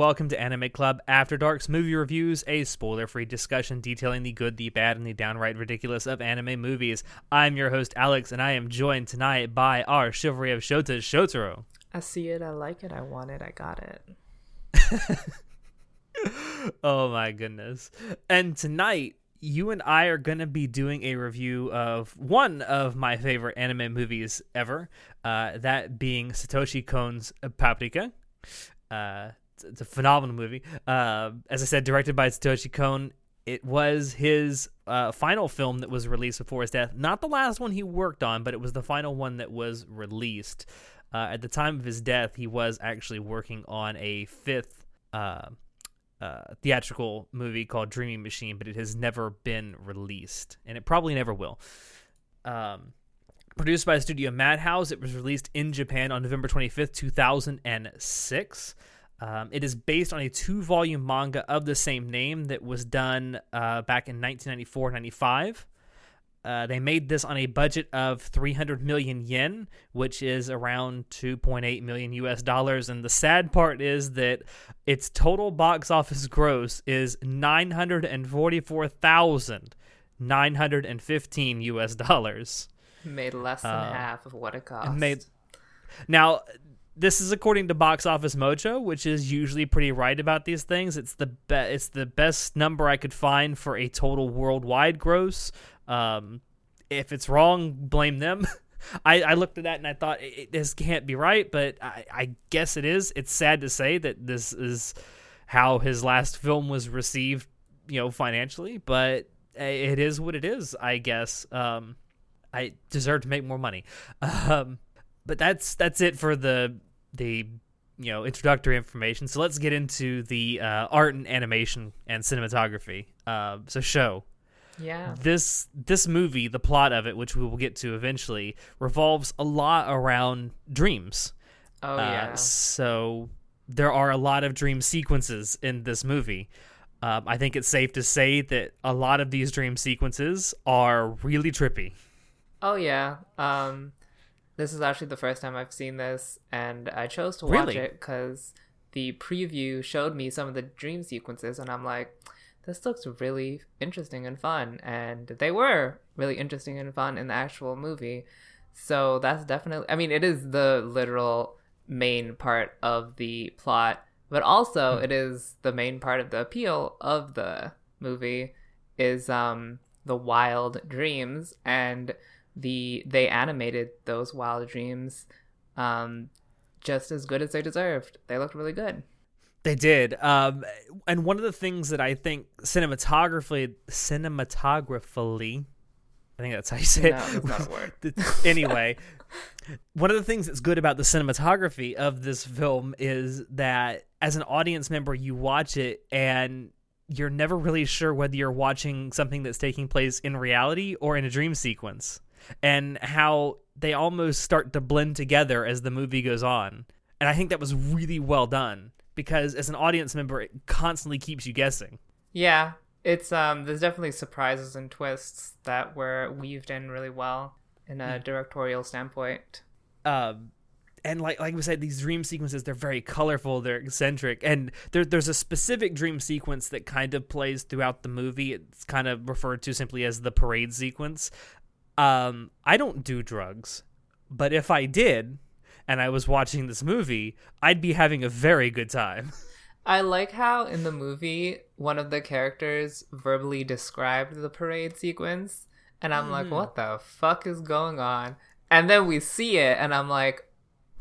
Hello, everyone, and welcome to Anime Club After Dark's movie reviews, a spoiler free discussion detailing the good, the bad, and the downright ridiculous of anime movies. I'm your host, Alex, and I am joined tonight by our chivalry of Shota, Shotaro. I see it, I like it, I want it, I got it. oh my goodness. And tonight, you and I are going to be doing a review of one of my favorite anime movies ever, uh, that being Satoshi Kon's Paprika. Uh, it's a phenomenal movie. Uh, as I said, directed by Satoshi Kon. It was his uh, final film that was released before his death. Not the last one he worked on, but it was the final one that was released. Uh, at the time of his death, he was actually working on a fifth uh, uh, theatrical movie called Dreaming Machine, but it has never been released, and it probably never will. Um, produced by Studio Madhouse, it was released in Japan on November 25th, 2006. Um, it is based on a two volume manga of the same name that was done uh, back in 1994 95. Uh, they made this on a budget of 300 million yen, which is around 2.8 million US dollars. And the sad part is that its total box office gross is 944,915 US dollars. Made less than uh, half of what it cost. Made now this is according to Box Office Mojo, which is usually pretty right about these things. It's the be- it's the best number I could find for a total worldwide gross. Um, if it's wrong, blame them. I, I looked at that and I thought this can't be right, but I, I guess it is. It's sad to say that this is how his last film was received, you know, financially, but it is what it is. I guess. Um, I deserve to make more money. Um, but that's that's it for the the you know introductory information. So let's get into the uh, art and animation and cinematography. Uh, so show. Yeah. This this movie, the plot of it, which we will get to eventually, revolves a lot around dreams. Oh uh, yeah. So there are a lot of dream sequences in this movie. Um, I think it's safe to say that a lot of these dream sequences are really trippy. Oh yeah. Um, this is actually the first time I've seen this, and I chose to watch really? it because the preview showed me some of the dream sequences, and I'm like, this looks really interesting and fun. And they were really interesting and fun in the actual movie. So that's definitely, I mean, it is the literal main part of the plot, but also hmm. it is the main part of the appeal of the movie is um the wild dreams and the they animated those wild dreams um, just as good as they deserved. They looked really good. They did. Um, and one of the things that I think cinematographically, cinematographically, I think that's how you say no, it. Not a word. anyway, one of the things that's good about the cinematography of this film is that as an audience member, you watch it and you're never really sure whether you're watching something that's taking place in reality or in a dream sequence and how they almost start to blend together as the movie goes on. And I think that was really well done because as an audience member it constantly keeps you guessing. Yeah, it's um there's definitely surprises and twists that were weaved in really well in a hmm. directorial standpoint. Um and like like we said, these dream sequences they're very colorful, they're eccentric, and there, there's a specific dream sequence that kind of plays throughout the movie. It's kind of referred to simply as the parade sequence, um, I don't do drugs, but if I did and I was watching this movie, I'd be having a very good time. I like how in the movie one of the characters verbally described the parade sequence, and I'm mm. like, hmm. what the fuck is going on? And then we see it, and I'm like,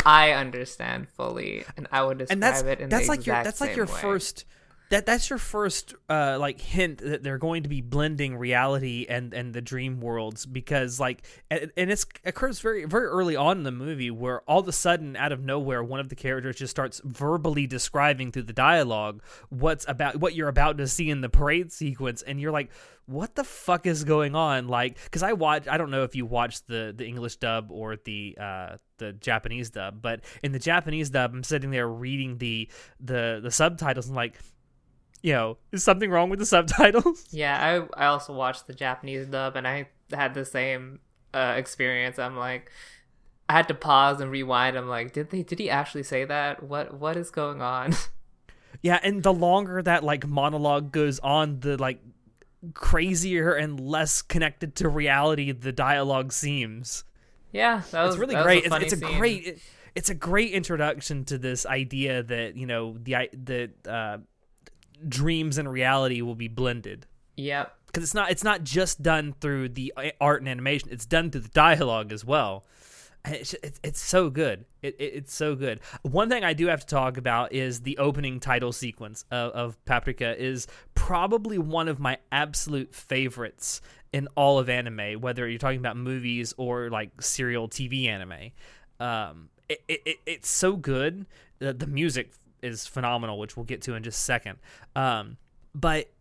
I understand fully, and I would describe and that's, it in that's the like your that's like your way. first that that's your first uh, like hint that they're going to be blending reality and and the dream worlds because like and, and it occurs very very early on in the movie where all of a sudden out of nowhere one of the characters just starts verbally describing through the dialogue what's about what you're about to see in the parade sequence. And you're like what the fuck is going on? Like because i watch i don't know if you watched the the english dub or the uh the japanese dub but in the japanese dub i'm sitting there reading the the the subtitles and like you know, is something wrong with the subtitles? Yeah, I I also watched the Japanese dub and I had the same uh, experience. I'm like, I had to pause and rewind. I'm like, did they? Did he actually say that? What What is going on? Yeah, and the longer that like monologue goes on, the like crazier and less connected to reality the dialogue seems. Yeah, that was it's really great. Was a it's, it's a scene. great. It, it's a great introduction to this idea that you know the the uh, dreams and reality will be blended. Yep. because it's not it's not just done through the uh, art and animation. It's done through the dialogue as well. And it's, it's, it's so good. It, it, it's so good. One thing i do have to talk about is the opening title sequence of, of paprika is probably one of my absolute favorites in all of anime whether you're talking about movies or like serial tv anime. Um, it, it, it's so good. The, the music is phenomenal which we'll get to in just a second um, but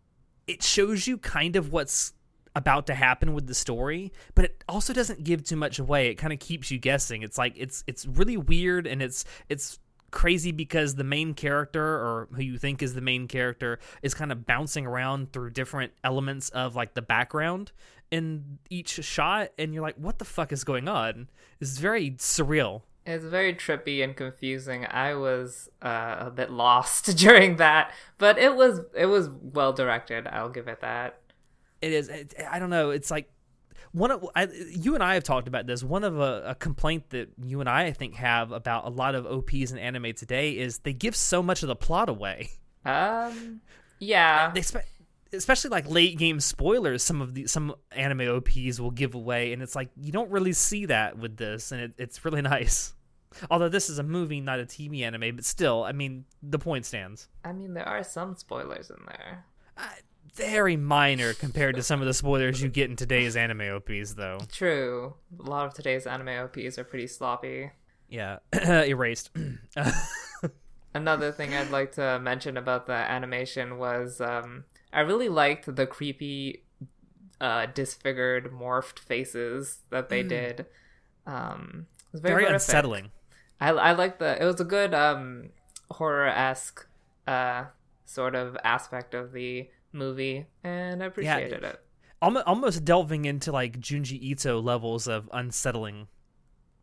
it shows you kind of what's about to happen with the story, but it also doesn't give too much away. It kind of keeps you guessing. It's like it's it's really weird and it's it's crazy because the main character or who you think is the main character is kind of bouncing around through different elements of like the background in each shot and you're like what the fuck is going on? It's very surreal. It's very trippy and confusing. I was uh, a bit lost during that, but it was it was well directed. I'll give it that. It is. It, I don't know. It's like one of I, you and I have talked about this. One of a, a, complaint that you and I, I think, have about a lot of OPs and anime today is they give so much of the plot away. Um, yeah. They spe- especially like late game spoilers. Some of the some anime OPs will give away, and it's like you don't really see that with this, and it, it's really nice. Although this is a movie, not a TV anime, but still, I mean, the point stands. I mean, there are some spoilers in there. Uh, very minor compared to some of the spoilers you get in today's anime OPs, though. True. A lot of today's anime OPs are pretty sloppy. Yeah, erased. Another thing I'd like to mention about the animation was um, I really liked the creepy, uh, disfigured, morphed faces that they mm. did. Um, it was very, very unsettling. I I like the it was a good um horror esque uh sort of aspect of the movie, and I appreciated yeah, it. Almost delving into like Junji Ito levels of unsettling.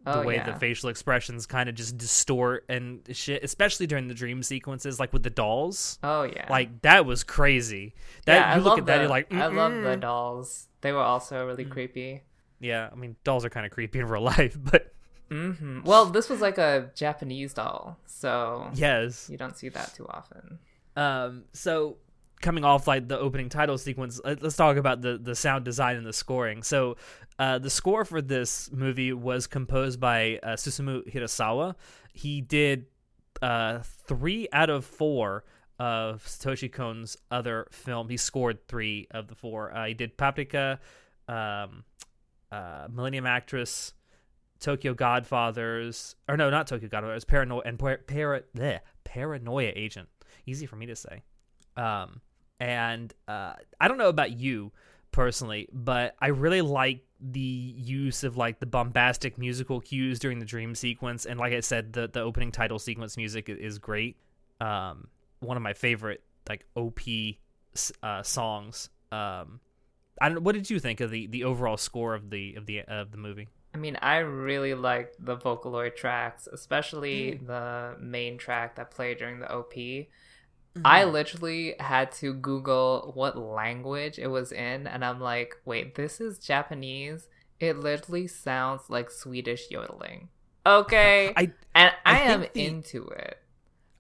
The oh, way yeah. the facial expressions kind of just distort and shit, especially during the dream sequences, like with the dolls. Oh yeah, like that was crazy. That yeah, you I look at the, that, you're like, Mm-mm. I love the dolls. They were also really mm. creepy. Yeah, I mean, dolls are kind of creepy in real life, but Mm-hmm. Well, this was like a Japanese doll, so yes, you don't see that too often. Um, so coming off like the opening title sequence, let's talk about the the sound design and the scoring. So, uh, the score for this movie was composed by uh, Susumu Hirasawa. He did uh, three out of four of Satoshi Kon's other film. He scored three of the four. Uh, he did Paprika, um, uh, Millennium Actress. Tokyo Godfathers, or no, not Tokyo Godfathers, Paranoia and para, para, bleh, Paranoia Agent. Easy for me to say. Um, and uh, I don't know about you personally, but I really like the use of like the bombastic musical cues during the dream sequence, and like I said, the the opening title sequence music is great. Um, one of my favorite like OP uh, songs. Um, I don't. What did you think of the the overall score of the of the of the movie? I mean, I really liked the Vocaloid tracks, especially mm. the main track that played during the OP. Mm-hmm. I literally had to Google what language it was in, and I'm like, wait, this is Japanese? It literally sounds like Swedish yodeling. Okay. I, and I, I am the, into it.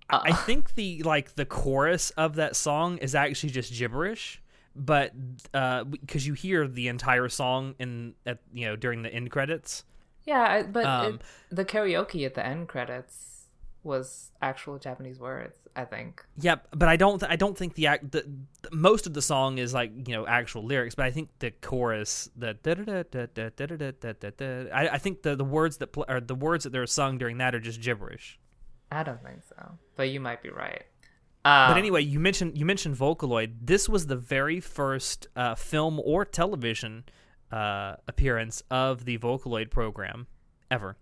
Uh, I think the like the chorus of that song is actually just gibberish but uh because you hear the entire song in at you know during the end credits. Yeah but um, it, the karaoke at the end credits was actual japanese words i think. Yep but i don't i don't think the act the, the, most of the song is like you know actual lyrics but i think the chorus the I, I think the the words that pl- or the words that they're sung during that are just gibberish. I don't think so but you might be right uh, but anyway, you mentioned you mentioned Vocaloid. This was the very first uh, film or television uh, appearance of the Vocaloid program ever.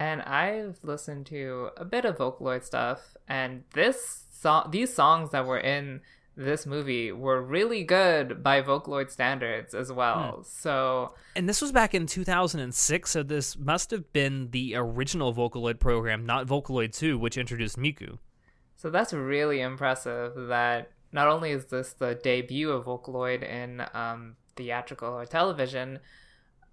And I've listened to a bit of Vocaloid stuff, and this song, these songs that were in this movie were really good by Vocaloid standards as well. Mm. So, and this was back in 2006, so this must have been the original Vocaloid program, not Vocaloid 2, which introduced Miku. So that's really impressive that not only is this the debut of Vocaloid in um, theatrical or television,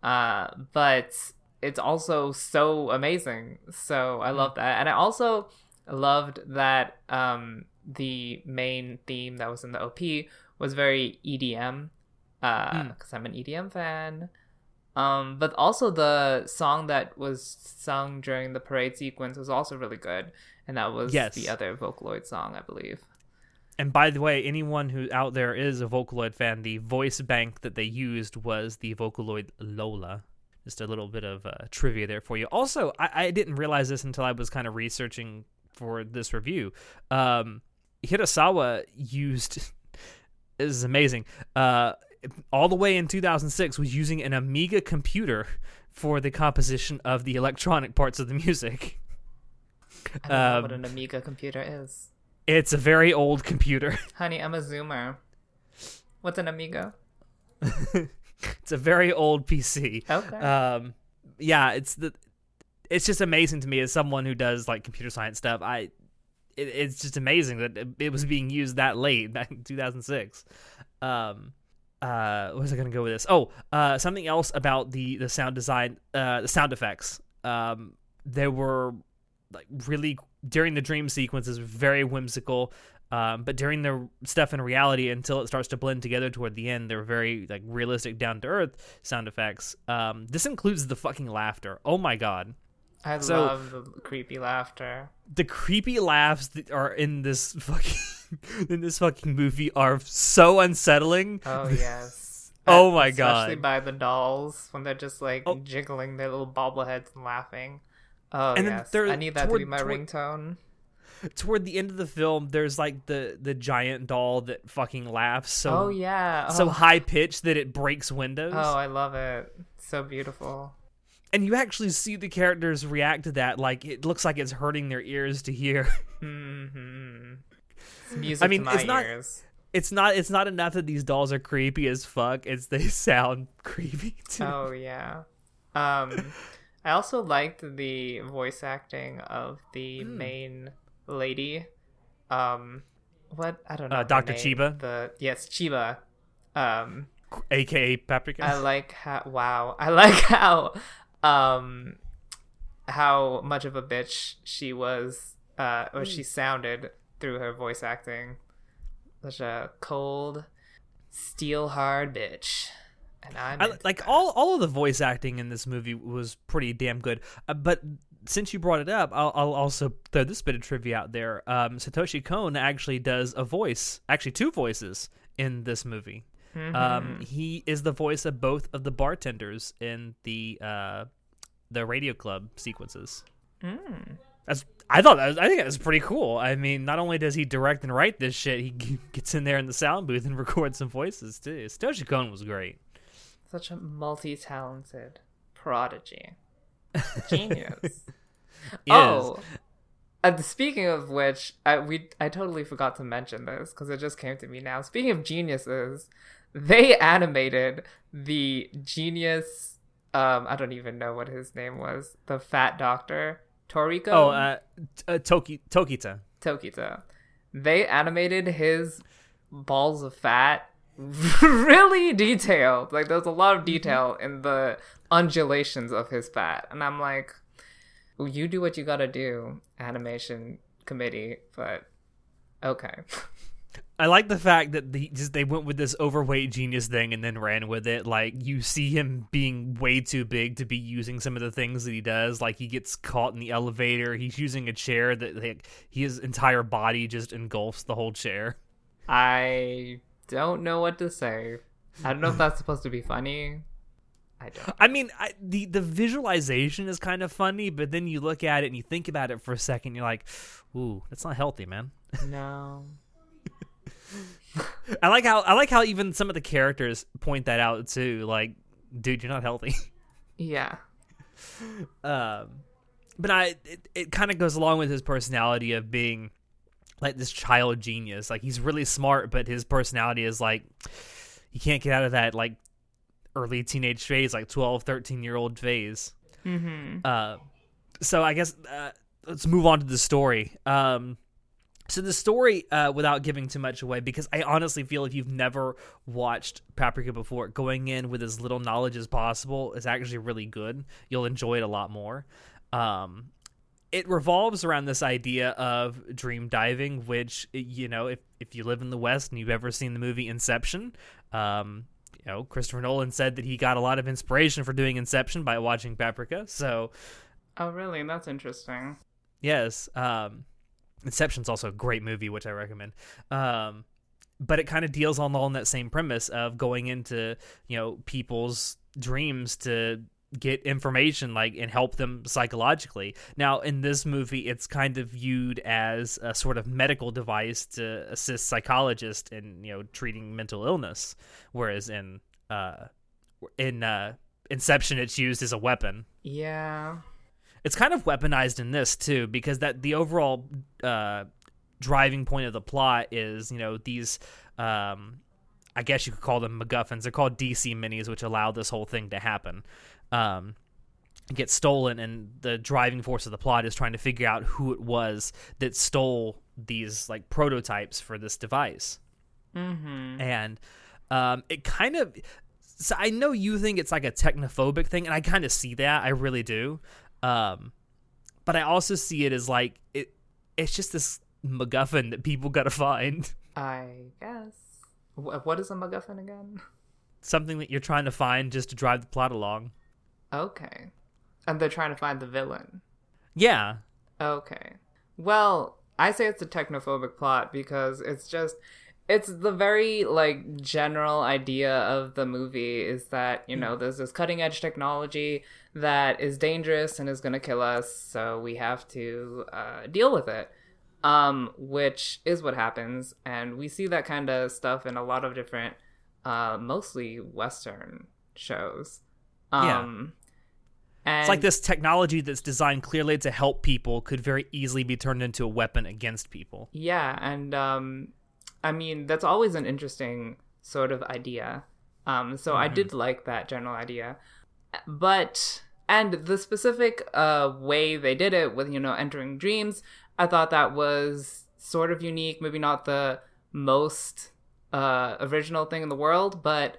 uh, but it's also so amazing. So I love that. And I also loved that um, the main theme that was in the OP was very EDM because uh, mm. I'm an EDM fan. Um, but also the song that was sung during the parade sequence was also really good, and that was yes. the other Vocaloid song, I believe. And by the way, anyone who out there is a Vocaloid fan, the voice bank that they used was the Vocaloid Lola. Just a little bit of uh, trivia there for you. Also, I, I didn't realize this until I was kind of researching for this review. Um, Hirasawa used this is amazing. Uh, all the way in 2006 was using an Amiga computer for the composition of the electronic parts of the music. I don't um, know what an Amiga computer is. It's a very old computer. Honey, I'm a zoomer. What's an Amiga? it's a very old PC. Okay. Um, yeah, it's the. It's just amazing to me as someone who does like computer science stuff. I, it, it's just amazing that it, it was being used that late back in 2006. Um, uh, was I gonna go with this? Oh, uh, something else about the the sound design, uh, the sound effects. Um, there were like really during the dream sequences very whimsical. Um, but during the stuff in reality, until it starts to blend together toward the end, they're very like realistic, down to earth sound effects. Um, this includes the fucking laughter. Oh my god! I so, love the creepy laughter. The creepy laughs that are in this fucking in this fucking movie are so unsettling. Oh yes. oh my Especially god. Especially by the dolls when they're just like oh. jiggling their little bobbleheads and laughing. Oh and yes. I need that toward, to be my toward, ringtone. Toward the end of the film, there's like the the giant doll that fucking laughs so Oh yeah. Oh. So high pitched that it breaks windows. Oh, I love it. So beautiful and you actually see the characters react to that like it looks like it's hurting their ears to hear mm-hmm. music I mean, it's not, ears. It's not. It's not enough that these dolls are creepy as fuck. It's they sound creepy too. Oh yeah. Um, I also liked the voice acting of the mm. main lady. Um, what I don't know. Uh, Doctor Chiba. The yes, Chiba. Um, aka Paprika. I like how wow. I like how um how much of a bitch she was uh or she hmm. sounded through her voice acting such a cold steel hard bitch and I'm I, like all all of the voice acting in this movie was pretty damn good uh, but since you brought it up I'll, I'll also throw this bit of trivia out there um, satoshi kon actually does a voice actually two voices in this movie Mm-hmm. Um, he is the voice of both of the bartenders in the uh, the radio club sequences. Mm. That's I thought that was, I think that's pretty cool. I mean, not only does he direct and write this shit, he gets in there in the sound booth and records some voices too. Satoshi Kon was great. Such a multi-talented prodigy, genius. oh, uh, speaking of which, I we I totally forgot to mention this because it just came to me now. Speaking of geniuses, they animated the genius. Um, I don't even know what his name was. The fat doctor, Toriko. Oh, uh, uh Toki Tokita. Tokita. They animated his balls of fat really detailed. Like there's a lot of mm-hmm. detail in the undulations of his fat, and I'm like, well, you do what you gotta do, animation committee. But okay. I like the fact that the, just they went with this overweight genius thing and then ran with it. Like you see him being way too big to be using some of the things that he does. Like he gets caught in the elevator. He's using a chair that like his entire body just engulfs the whole chair. I don't know what to say. I don't know if that's supposed to be funny. I don't. I mean, I, the the visualization is kind of funny, but then you look at it and you think about it for a second. You're like, "Ooh, that's not healthy, man." No. I like how I like how even some of the characters point that out too. Like, dude, you're not healthy. Yeah. Um, but I it, it kind of goes along with his personality of being like this child genius. Like he's really smart, but his personality is like he can't get out of that like early teenage phase, like 12, 13 year old phase. Mm-hmm. Uh, so I guess uh, let's move on to the story. Um, so the story, uh, without giving too much away, because I honestly feel if you've never watched Paprika before, going in with as little knowledge as possible is actually really good. You'll enjoy it a lot more. Um, it revolves around this idea of dream diving, which you know, if if you live in the West and you've ever seen the movie Inception, um, you know, Christopher Nolan said that he got a lot of inspiration for doing Inception by watching Paprika. So, oh, really? That's interesting. Yes. Um, Inception's also a great movie, which I recommend. Um, but it kind of deals on all in that same premise of going into you know people's dreams to get information like and help them psychologically. Now in this movie it's kind of viewed as a sort of medical device to assist psychologists in, you know, treating mental illness whereas in uh in uh Inception it's used as a weapon. Yeah it's kind of weaponized in this too because that the overall uh, driving point of the plot is you know these um, I guess you could call them MacGuffins. They're called DC minis, which allow this whole thing to happen. Um, get stolen, and the driving force of the plot is trying to figure out who it was that stole these like prototypes for this device. Mm-hmm. And um, it kind of. So I know you think it's like a technophobic thing, and I kind of see that. I really do. Um, but I also see it as like it. It's just this MacGuffin that people gotta find. I guess. What is a MacGuffin again? Something that you're trying to find just to drive the plot along. Okay. And they're trying to find the villain. Yeah. Okay. Well, I say it's a technophobic plot because it's just it's the very like general idea of the movie is that you know there's this cutting edge technology that is dangerous and is going to kill us so we have to uh, deal with it um, which is what happens and we see that kind of stuff in a lot of different uh, mostly western shows um, yeah. It's like this technology that's designed clearly to help people could very easily be turned into a weapon against people yeah and um, I mean, that's always an interesting sort of idea. Um, so mm-hmm. I did like that general idea. But, and the specific uh, way they did it with, you know, entering dreams, I thought that was sort of unique. Maybe not the most uh, original thing in the world, but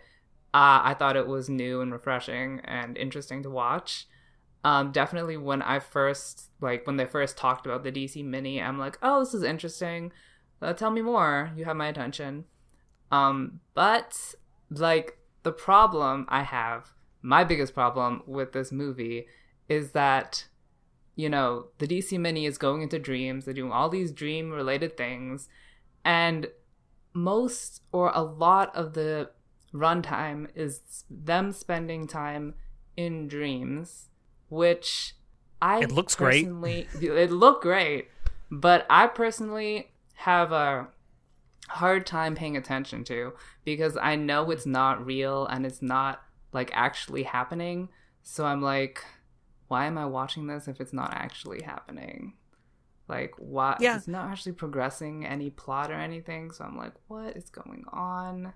uh, I thought it was new and refreshing and interesting to watch. Um, definitely when I first, like, when they first talked about the DC Mini, I'm like, oh, this is interesting uh, tell me more. You have my attention. Um, but like the problem I have, my biggest problem with this movie is that you know the DC Mini is going into dreams. They're doing all these dream related things, and most or a lot of the runtime is them spending time in dreams, which I it looks great. it looked great, but I personally have a hard time paying attention to because I know it's not real and it's not like actually happening. So I'm like, why am I watching this if it's not actually happening? Like, why? Yeah. It's not actually progressing any plot or anything. So I'm like, what is going on?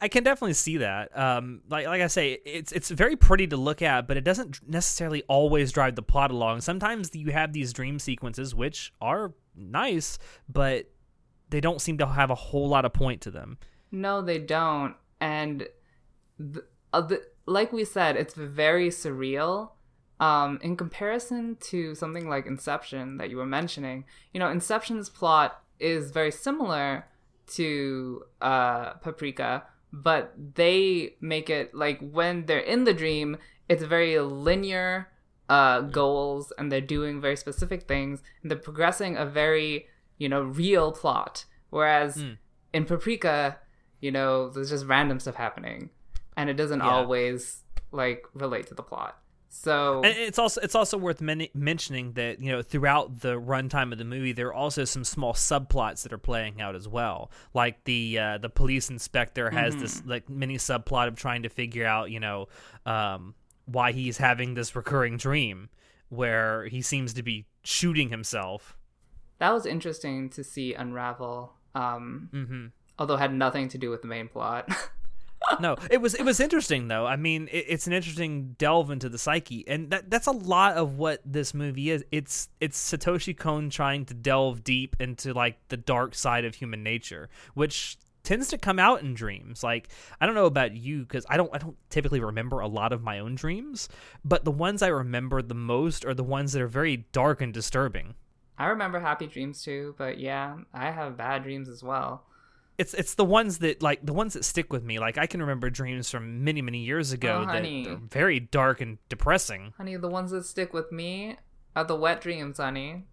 I, can definitely see that. Um, like like I say, it's it's very pretty to look at, but it doesn't necessarily always drive the plot along. Sometimes you have these dream sequences which are nice, but they don't seem to have a whole lot of point to them. No, they don't. And the, uh, the, like we said, it's very surreal. Um, in comparison to something like Inception that you were mentioning, you know, Inception's plot is very similar to uh, Paprika, but they make it like when they're in the dream, it's very linear uh, goals and they're doing very specific things and they're progressing a very you know real plot whereas mm. in paprika you know there's just random stuff happening and it doesn't yeah. always like relate to the plot so and it's also it's also worth men- mentioning that you know throughout the runtime of the movie there are also some small subplots that are playing out as well. Like the uh, the police inspector has mm-hmm. this like mini subplot of trying to figure out you know um, why he's having this recurring dream where he seems to be shooting himself. That was interesting to see unravel. Um, mm-hmm. Although it had nothing to do with the main plot. no, it was it was interesting though. I mean, it, it's an interesting delve into the psyche, and that that's a lot of what this movie is. It's it's Satoshi Kon trying to delve deep into like the dark side of human nature, which tends to come out in dreams. Like I don't know about you because I don't I don't typically remember a lot of my own dreams, but the ones I remember the most are the ones that are very dark and disturbing. I remember happy dreams too, but yeah, I have bad dreams as well. It's it's the ones that like the ones that stick with me. Like I can remember dreams from many many years oh, ago Oh, that honey. are very dark and depressing. Honey, the ones that stick with me are the wet dreams, honey.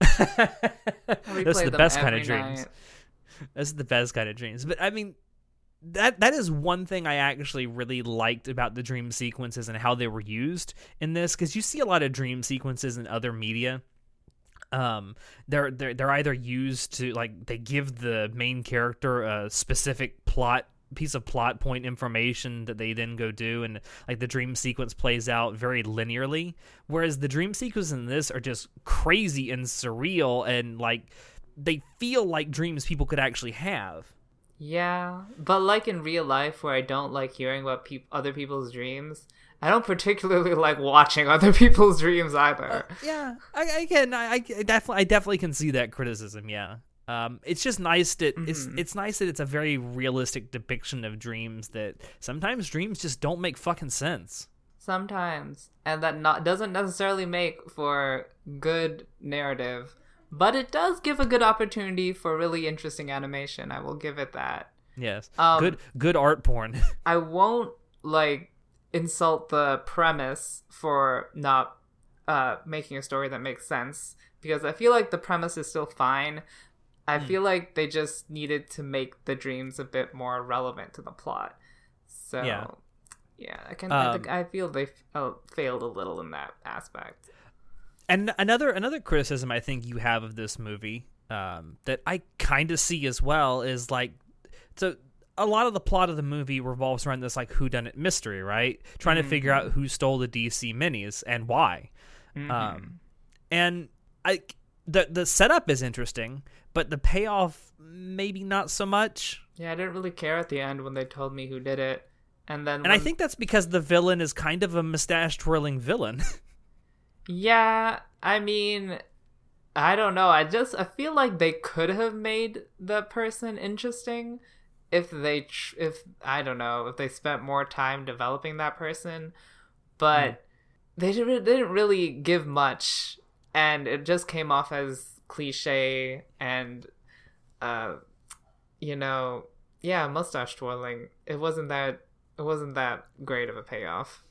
Those are the best kind of dreams. night. Those are the best kind of dreams. But I mean, that that is one thing I actually really liked about the dream sequences and how they were used in this because you see a lot of dream sequences in other media. Um, they're they're they're either used to like they give the main character a specific plot piece of plot point information that they then go do and like the dream sequence plays out very linearly. Whereas the dream sequences in this are just crazy and surreal and like they feel like dreams people could actually have. Yeah, but like in real life, where I don't like hearing about peop other people's dreams, I don't particularly like watching other people's dreams either. yeah i, I can I, I definitely i definitely can see that criticism yeah um, it's just nice that it's Mhm. it's nice that it's a very realistic depiction of dreams that sometimes dreams just don't make fucking sense Sometimes, and that not doesn't necessarily make for good narrative, but it does give a good opportunity for really interesting animation. I will give it that. yes Um, good good art porn I won't like insult the premise for not uh, making a story that makes sense because I feel like the premise is still fine. I Hmm. feel like they just needed to make the dreams a bit more relevant to the plot. So Yeah. yeah, I can. I, Um, think, I feel they f- uh, failed a little in that aspect. And another another criticism I think you have of this movie um, that I kind of see as well is like so a lot of the plot of the movie revolves around this like whodunit mystery, right? Trying to figure out who stole the DC minis and why. Mhm. Um, and I the the setup is interesting, but the payoff maybe not so much. yeah, I didn't really care at the end when they told me who did it, and then And I think that's because the villain is kind of a mustache twirling villain. Yeah, I mean, I don't know. I just I feel like they could have made the person interesting if they tr- if I don't know if they spent more time developing that person, but they didn't they didn't really give much, and it just came off as cliche and, uh, you know, yeah, mustache twirling. It wasn't that it wasn't that great of a payoff.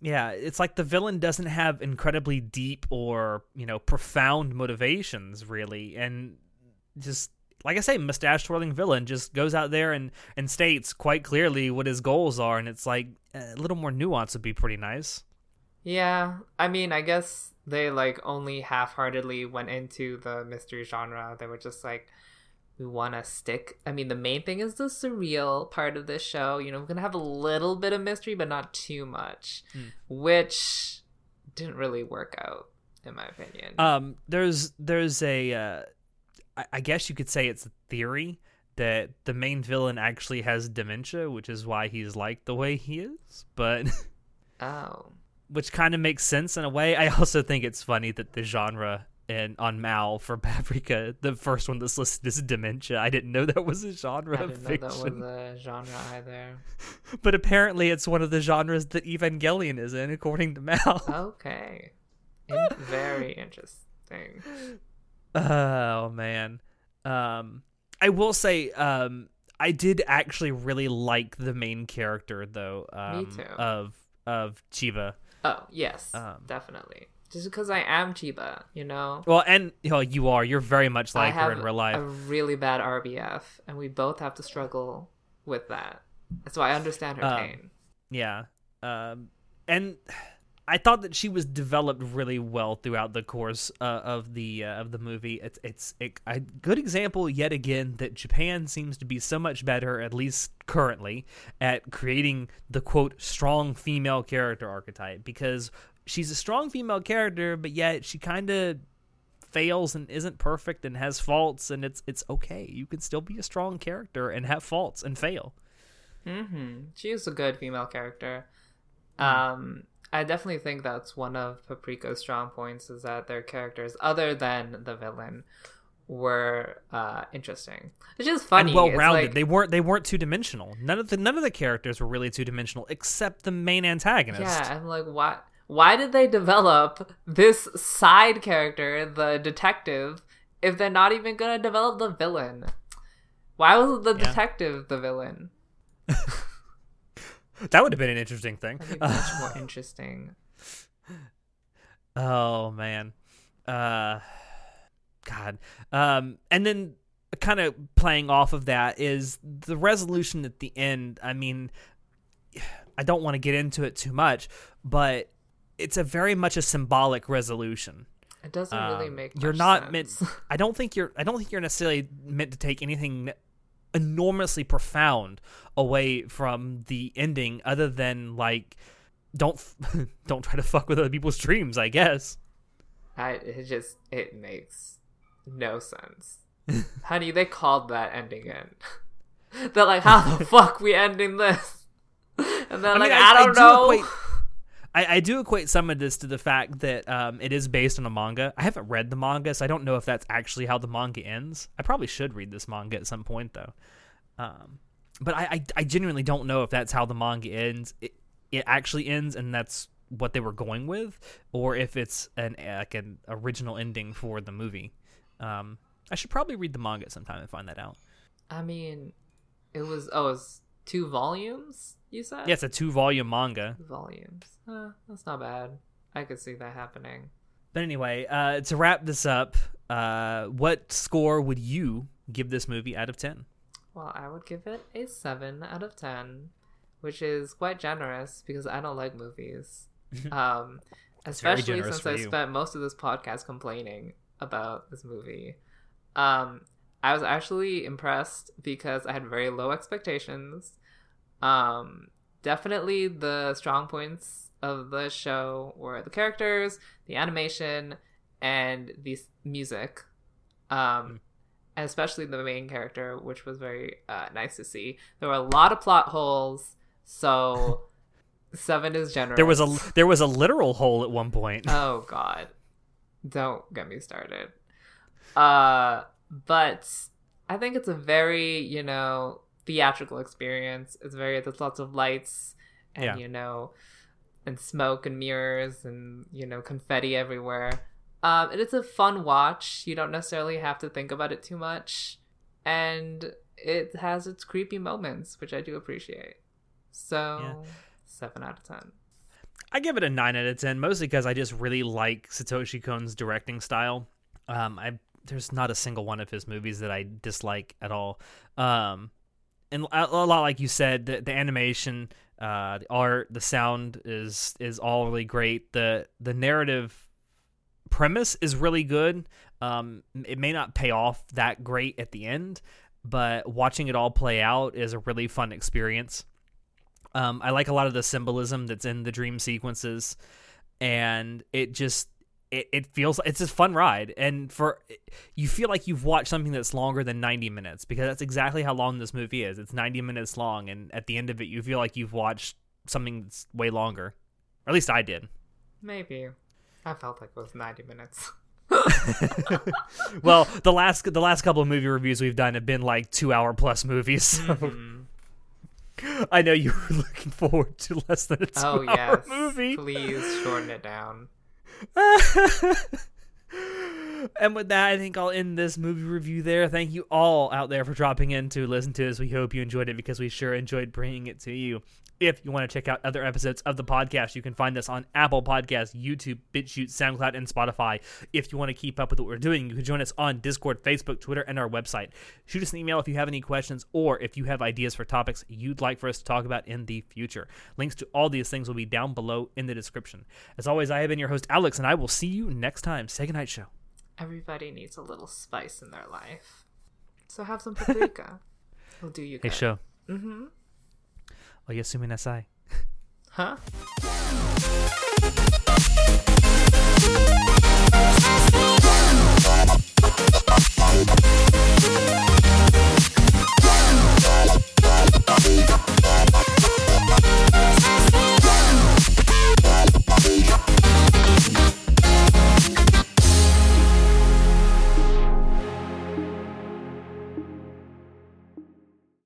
Yeah, it's like the villain doesn't have incredibly deep or, you know, profound motivations really and just like I say mustache twirling villain just goes out there and and states quite clearly what his goals are and it's like a little more nuance would be pretty nice. Yeah, I mean, I guess they like only half-heartedly went into the mystery genre. They were just like, we want to stick. I mean, the main thing is the surreal part of this show. You know, we're gonna have a little bit of mystery, but not too much, Hmm. which didn't really work out, in my opinion. Um there's there's a uh I, I guess you could say it's a theory that the main villain actually has dementia, which is why he's like the way he is, but oh, which kind of makes sense in a way. I also think it's funny that the genre and on Mal for Paprika, the first one that's listed is dementia. I didn't know that was a genre I of didn't know fiction, that was a genre either. but apparently it's one of the genres that Evangelion is in, according to Mal. Okay, very interesting. Oh man. Um I will say um I did actually really like the main character though um too. of of Chiba. Oh yes, Um, definitely. Just because I am Chiba, you know. Well, and you, know, you are you're very much like her in real life. a really bad RBF, and we both have to struggle with that. So I understand her Um, pain. Yeah. Um, and I thought that she was developed really well throughout the course uh, of the uh, of the movie. It's it's a, a good example yet again that Japan seems to be so much better, at least currently, at creating the quote strong female character archetype because she's a strong female character, but yet she kind of fails and isn't perfect and has faults and it's it's okay. You can still be a strong character and have faults and fail. Mm-hmm. She is a good female character. Mm. Um, I definitely think that's one of Paprika's strong points is that their characters, other than the villain, were uh, interesting. It's just funny, well rounded. Like, they weren't they weren't two dimensional. None of the none of the characters were really two dimensional except the main antagonist. Yeah, I'm like, why? Why did they develop this side character, the detective, if they're not even gonna develop the villain? Why was the yeah. detective the villain? that would have been an interesting thing. much more interesting. Oh man. Uh God. Um and then kind of playing off of that is the resolution at the end. I mean, I don't want to get into it too much, but it's a very much a symbolic resolution. It doesn't um, really make. You're not sense. meant. I don't think you're. I don't think you're necessarily meant to take anything enormously profound away from the ending, other than like, don't don't try to fuck with other people's dreams. I guess. I it just it makes no sense. Honey, they called that ending in. They're like, how the fuck we ending this? And they're I like, mean, I, I, don't I do know. Equate, I, I do equate some of this to the fact that um, it is based on a manga. I haven't read the manga, so I don't know if that's actually how the manga ends. I probably should read this manga at some point, though. Um, but I, I, I, genuinely don't know if that's how the manga ends. It, it actually ends, and that's what they were going with, or if it's an like an original ending for the movie. Um, I should probably read the manga sometime and find that out. I mean, it was oh, two volumes. You said? Yeah, it's a two volume manga. Volumes. Uh, that's not bad. I could see that happening. But anyway, uh, to wrap this up, uh, what score would you give this movie out of 10? Well, I would give it a 7 out of 10, which is quite generous because I don't like movies. um, especially since I you. spent most of this podcast complaining about this movie. Um, I was actually impressed because I had very low expectations. Um, definitely the strong points of the show were the characters, the animation, and the music. Um, mm. and especially the main character, which was very uh, nice to see. There were a lot of plot holes, so seven is generous. There was a there was a literal hole at one point. oh God, don't get me started. Uh, but I think it's a very you know theatrical experience. It's very there's lots of lights and yeah. you know and smoke and mirrors and you know confetti everywhere. Um, and it's a fun watch. You don't necessarily have to think about it too much, and it has its creepy moments, which I do appreciate. So yeah. seven out of ten. I give it a nine out of ten, mostly because I just really like Satoshi Kon's directing style. Um, I there's not a single one of his movies that I dislike at all. Um, and a, lot like you said, the, the animation, uh, the art, the sound is is all really great. the The narrative premise is really good. Um, it may not pay off that great at the end, but watching it all play out is a really fun experience. Um, I like a lot of the symbolism that's in the dream sequences, and it just it, it feels it's a fun ride and for you feel like you've watched something that's longer than 90 minutes because that's exactly how long this movie is it's 90 minutes long and at the end of it you feel like you've watched something that's way longer or at least i did maybe i felt like it was 90 minutes well the last the last couple of movie reviews we've done have been like two hour plus movies so. mm-hmm. I know you were looking forward to less than a two-hour oh, yes. movie. Please shorten it down. and with that, I think I'll end this movie review there. Thank you all out there for dropping in to listen to us. We hope you enjoyed it because we sure enjoyed bringing it to you. If you want to check out other episodes of the podcast, you can find us on Apple Podcasts, YouTube, BitChute, SoundCloud, and Spotify. If you want to keep up with what we're doing, you can join us on Discord, Facebook, Twitter, and our website. Shoot us an email if you have any questions or if you have ideas for topics you'd like for us to talk about in the future. Links to all these things will be down below in the description. As always, I have been your host, Alex, and I will see you next time. Say goodnight, show. Everybody needs a little spice in their life. So have some paprika. It'll do you good. Hey, show. Mm-hmm. おやすみなさい。は